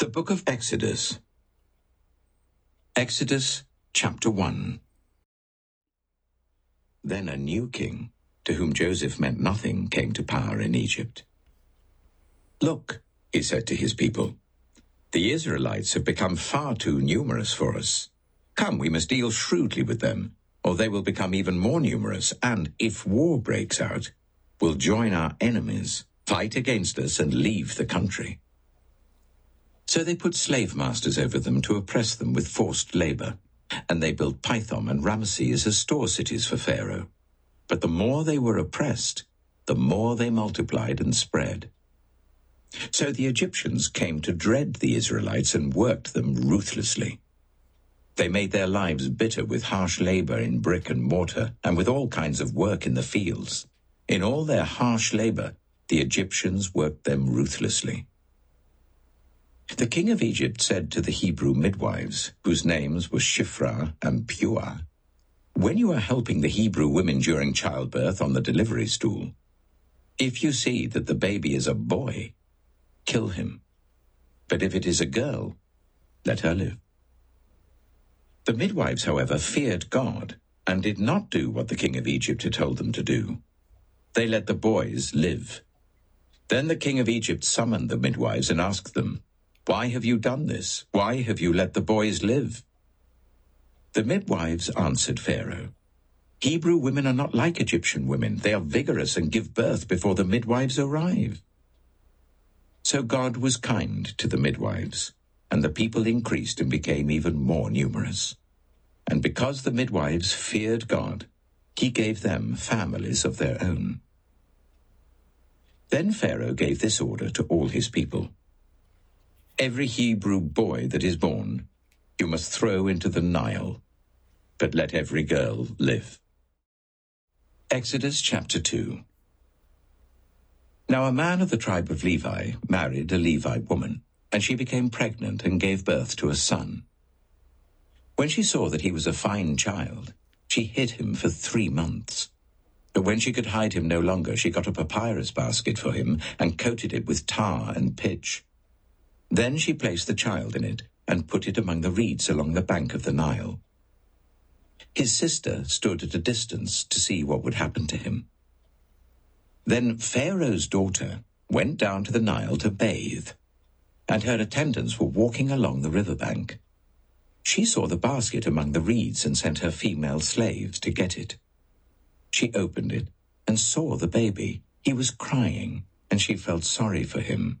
The Book of Exodus. Exodus chapter 1. Then a new king, to whom Joseph meant nothing, came to power in Egypt. Look, he said to his people, the Israelites have become far too numerous for us. Come, we must deal shrewdly with them, or they will become even more numerous, and if war breaks out, will join our enemies, fight against us, and leave the country. So they put slave masters over them to oppress them with forced labor, and they built Pithom and Ramesses as store cities for Pharaoh. But the more they were oppressed, the more they multiplied and spread. So the Egyptians came to dread the Israelites and worked them ruthlessly. They made their lives bitter with harsh labor in brick and mortar and with all kinds of work in the fields. In all their harsh labor, the Egyptians worked them ruthlessly. The king of Egypt said to the Hebrew midwives, whose names were Shiphrah and Puah, When you are helping the Hebrew women during childbirth on the delivery stool, if you see that the baby is a boy, kill him. But if it is a girl, let her live. The midwives, however, feared God and did not do what the king of Egypt had told them to do. They let the boys live. Then the king of Egypt summoned the midwives and asked them, why have you done this? Why have you let the boys live? The midwives answered Pharaoh, Hebrew women are not like Egyptian women. They are vigorous and give birth before the midwives arrive. So God was kind to the midwives, and the people increased and became even more numerous. And because the midwives feared God, he gave them families of their own. Then Pharaoh gave this order to all his people. Every Hebrew boy that is born you must throw into the Nile, but let every girl live. Exodus chapter 2 Now a man of the tribe of Levi married a Levite woman, and she became pregnant and gave birth to a son. When she saw that he was a fine child, she hid him for three months. But when she could hide him no longer, she got a papyrus basket for him and coated it with tar and pitch. Then she placed the child in it and put it among the reeds along the bank of the Nile. His sister stood at a distance to see what would happen to him. Then Pharaoh's daughter went down to the Nile to bathe, and her attendants were walking along the river bank. She saw the basket among the reeds and sent her female slaves to get it. She opened it and saw the baby. He was crying, and she felt sorry for him.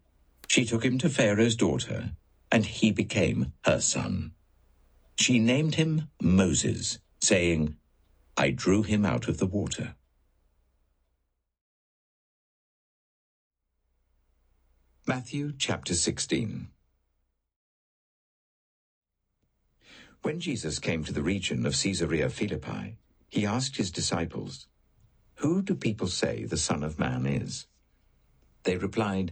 she took him to Pharaoh's daughter, and he became her son. She named him Moses, saying, I drew him out of the water. Matthew chapter 16 When Jesus came to the region of Caesarea Philippi, he asked his disciples, Who do people say the Son of Man is? They replied,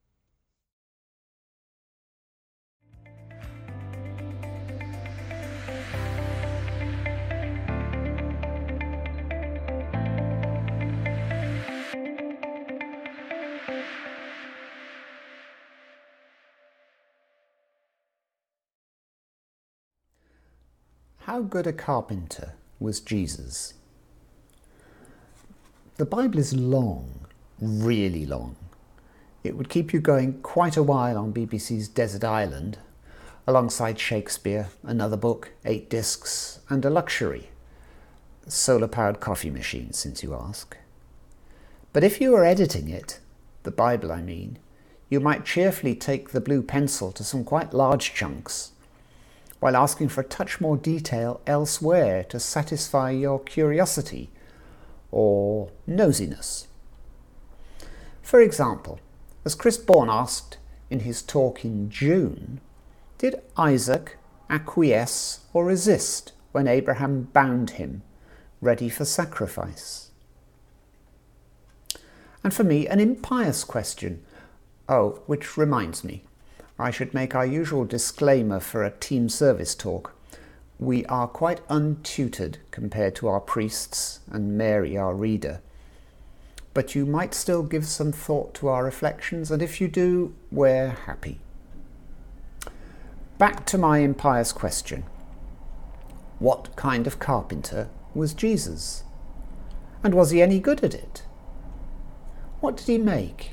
How good a carpenter was Jesus? The Bible is long, really long. It would keep you going quite a while on BBC's Desert Island, alongside Shakespeare, another book, eight discs, and a luxury solar powered coffee machine, since you ask. But if you were editing it, the Bible I mean, you might cheerfully take the blue pencil to some quite large chunks, while asking for a touch more detail elsewhere to satisfy your curiosity or nosiness. For example, as Chris Bourne asked in his talk in June, did Isaac acquiesce or resist when Abraham bound him, ready for sacrifice? And for me, an impious question. Oh, which reminds me, I should make our usual disclaimer for a team service talk we are quite untutored compared to our priests and Mary, our reader. But you might still give some thought to our reflections, and if you do, we're happy. Back to my impious question What kind of carpenter was Jesus? And was he any good at it? What did he make?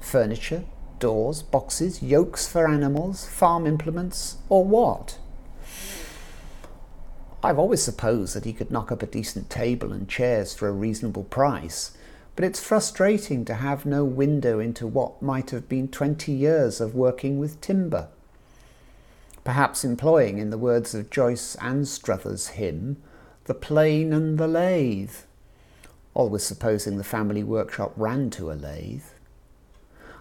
Furniture, doors, boxes, yokes for animals, farm implements, or what? I've always supposed that he could knock up a decent table and chairs for a reasonable price, but it's frustrating to have no window into what might have been 20 years of working with timber. Perhaps employing, in the words of Joyce Anstruther's hymn, the plane and the lathe, always supposing the family workshop ran to a lathe.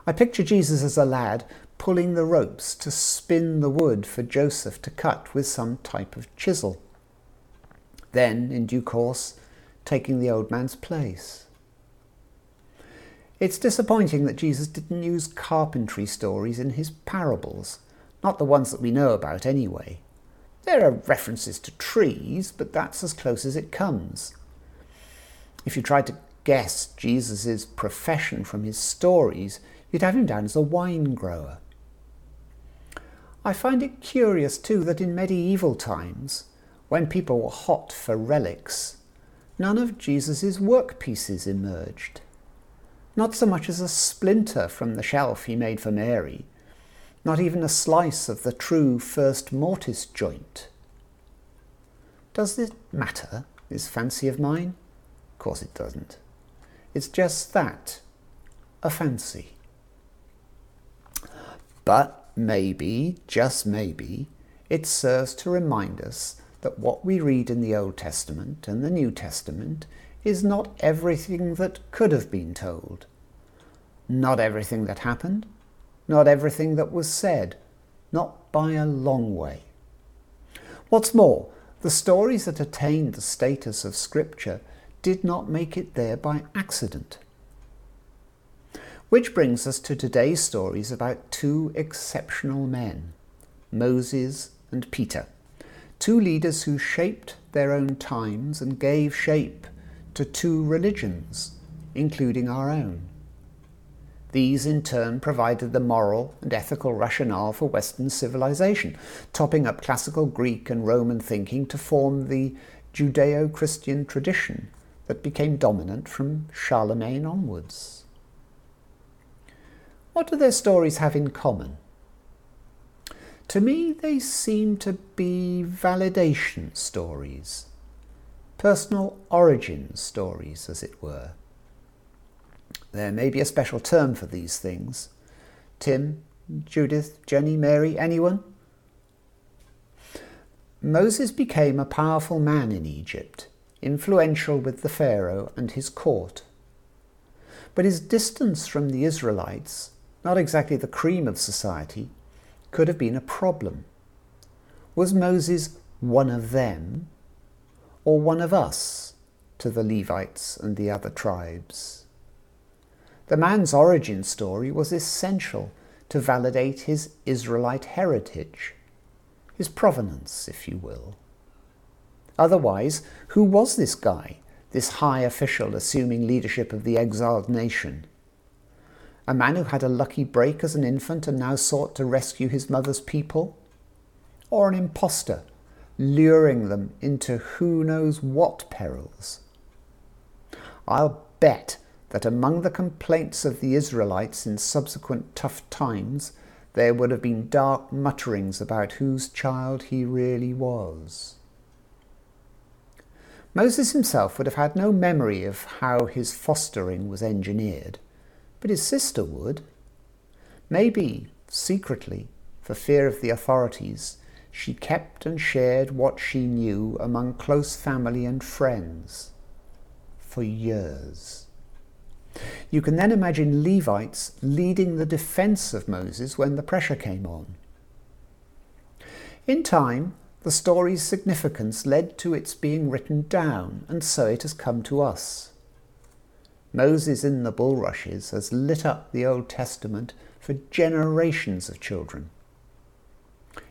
I picture Jesus as a lad pulling the ropes to spin the wood for Joseph to cut with some type of chisel then, in due course, taking the old man's place. It's disappointing that Jesus didn't use carpentry stories in his parables, not the ones that we know about anyway. There are references to trees, but that's as close as it comes. If you tried to guess Jesus' profession from his stories, you'd have him down as a wine grower. I find it curious, too, that in medieval times, when people were hot for relics, none of Jesus' workpieces emerged. Not so much as a splinter from the shelf he made for Mary, not even a slice of the true first mortise joint. Does it matter, this fancy of mine? Of course it doesn't. It's just that, a fancy. But maybe, just maybe, it serves to remind us that what we read in the Old Testament and the New Testament is not everything that could have been told, not everything that happened, not everything that was said, not by a long way. What's more, the stories that attained the status of Scripture did not make it there by accident. Which brings us to today's stories about two exceptional men, Moses and Peter two leaders who shaped their own times and gave shape to two religions, including our own. These, in turn, provided the moral and ethical rationale for Western civilization, topping up classical Greek and Roman thinking to form the Judeo Christian tradition that became dominant from Charlemagne onwards. What do their stories have in common? To me, they seem to be validation stories, personal origin stories, as it were. There may be a special term for these things. Tim, Judith, Jenny, Mary, anyone? Moses became a powerful man in Egypt, influential with the Pharaoh and his court. But his distance from the Israelites, not exactly the cream of society, could have been a problem. Was Moses one of them or one of us to the Levites and the other tribes? The man's origin story was essential to validate his Israelite heritage, his provenance, if you will. Otherwise, who was this guy, this high official assuming leadership of the exiled nation? A man who had a lucky break as an infant and now sought to rescue his mother's people? Or an impostor, luring them into who knows what perils. I'll bet that among the complaints of the Israelites in subsequent tough times, there would have been dark mutterings about whose child he really was. Moses himself would have had no memory of how his fostering was engineered, but his sister would. Maybe, secretly, for fear of the authorities, she kept and shared what she knew among close family and friends for years. You can then imagine Levites leading the defense of Moses when the pressure came on. In time, the story's significance led to its being written down, and so it has come to us. Moses in the bulrushes has lit up the Old Testament for generations of children.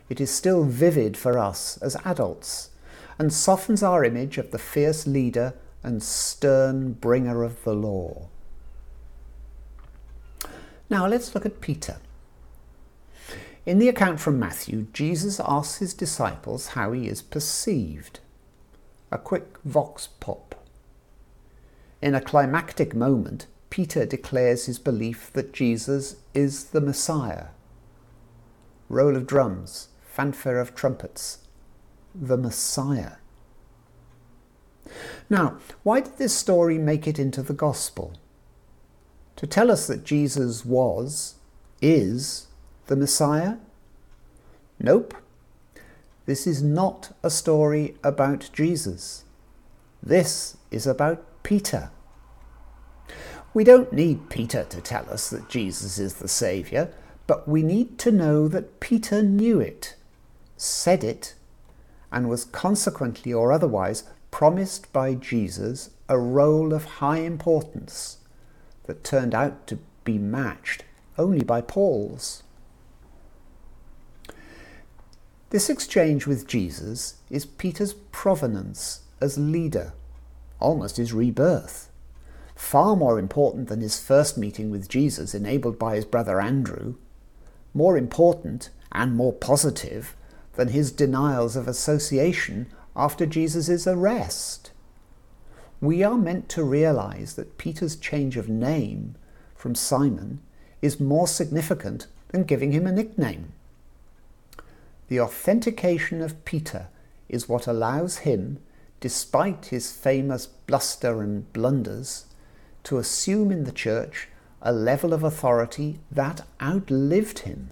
It is still vivid for us as adults and softens our image of the fierce leader and stern bringer of the law. Now let's look at Peter. In the account from Matthew, Jesus asks his disciples how he is perceived. A quick vox pop. In a climactic moment, Peter declares his belief that Jesus is the Messiah. Roll of drums, fanfare of trumpets. The Messiah. Now, why did this story make it into the Gospel? to tell us that Jesus was, is, the Messiah? Nope. This is not a story about Jesus. This is about Peter. We don't need Peter to tell us that Jesus is the Saviour, but we need to know that Peter knew it, said it, and was consequently or otherwise promised by Jesus a role of high importance that turned out to be matched only by Paul's. This exchange with Jesus is Peter's provenance as leader, almost his rebirth. Far more important than his first meeting with Jesus, enabled by his brother Andrew, more important and more positive than his denials of association after Jesus' arrest we are meant to realize that Peter's change of name from Simon is more significant than giving him a nickname. The authentication of Peter is what allows him, despite his famous bluster and blunders, to assume in the church a level of authority that outlived him.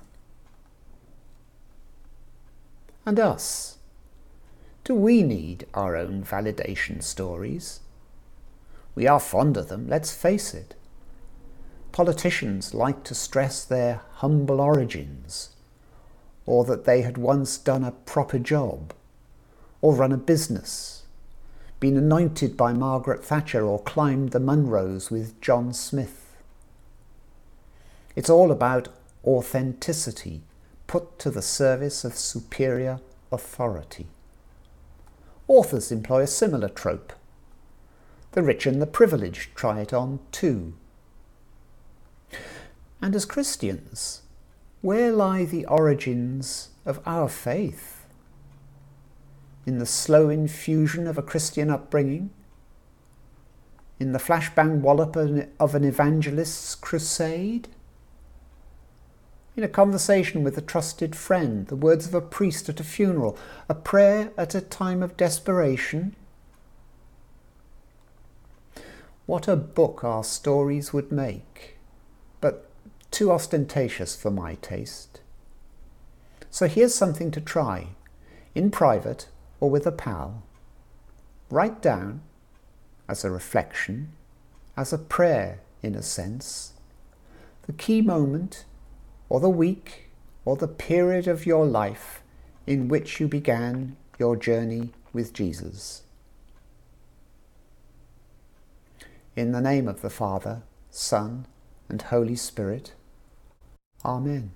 And us? Do we need our own validation stories? We are fond of them, let's face it. Politicians like to stress their humble origins, or that they had once done a proper job, or run a business, been anointed by Margaret Thatcher, or climbed the Munros with John Smith. It's all about authenticity put to the service of superior authority. Authors employ a similar trope the rich and the privileged try it on too. And as Christians, where lie the origins of our faith? In the slow infusion of a Christian upbringing? In the flashbang wallop of an evangelist's crusade? In a conversation with a trusted friend, the words of a priest at a funeral, a prayer at a time of desperation? What a book our stories would make, but too ostentatious for my taste. So here's something to try, in private or with a pal. Write down, as a reflection, as a prayer in a sense, the key moment, or the week, or the period of your life in which you began your journey with Jesus. In the name of the Father, Son, and Holy Spirit. Amen.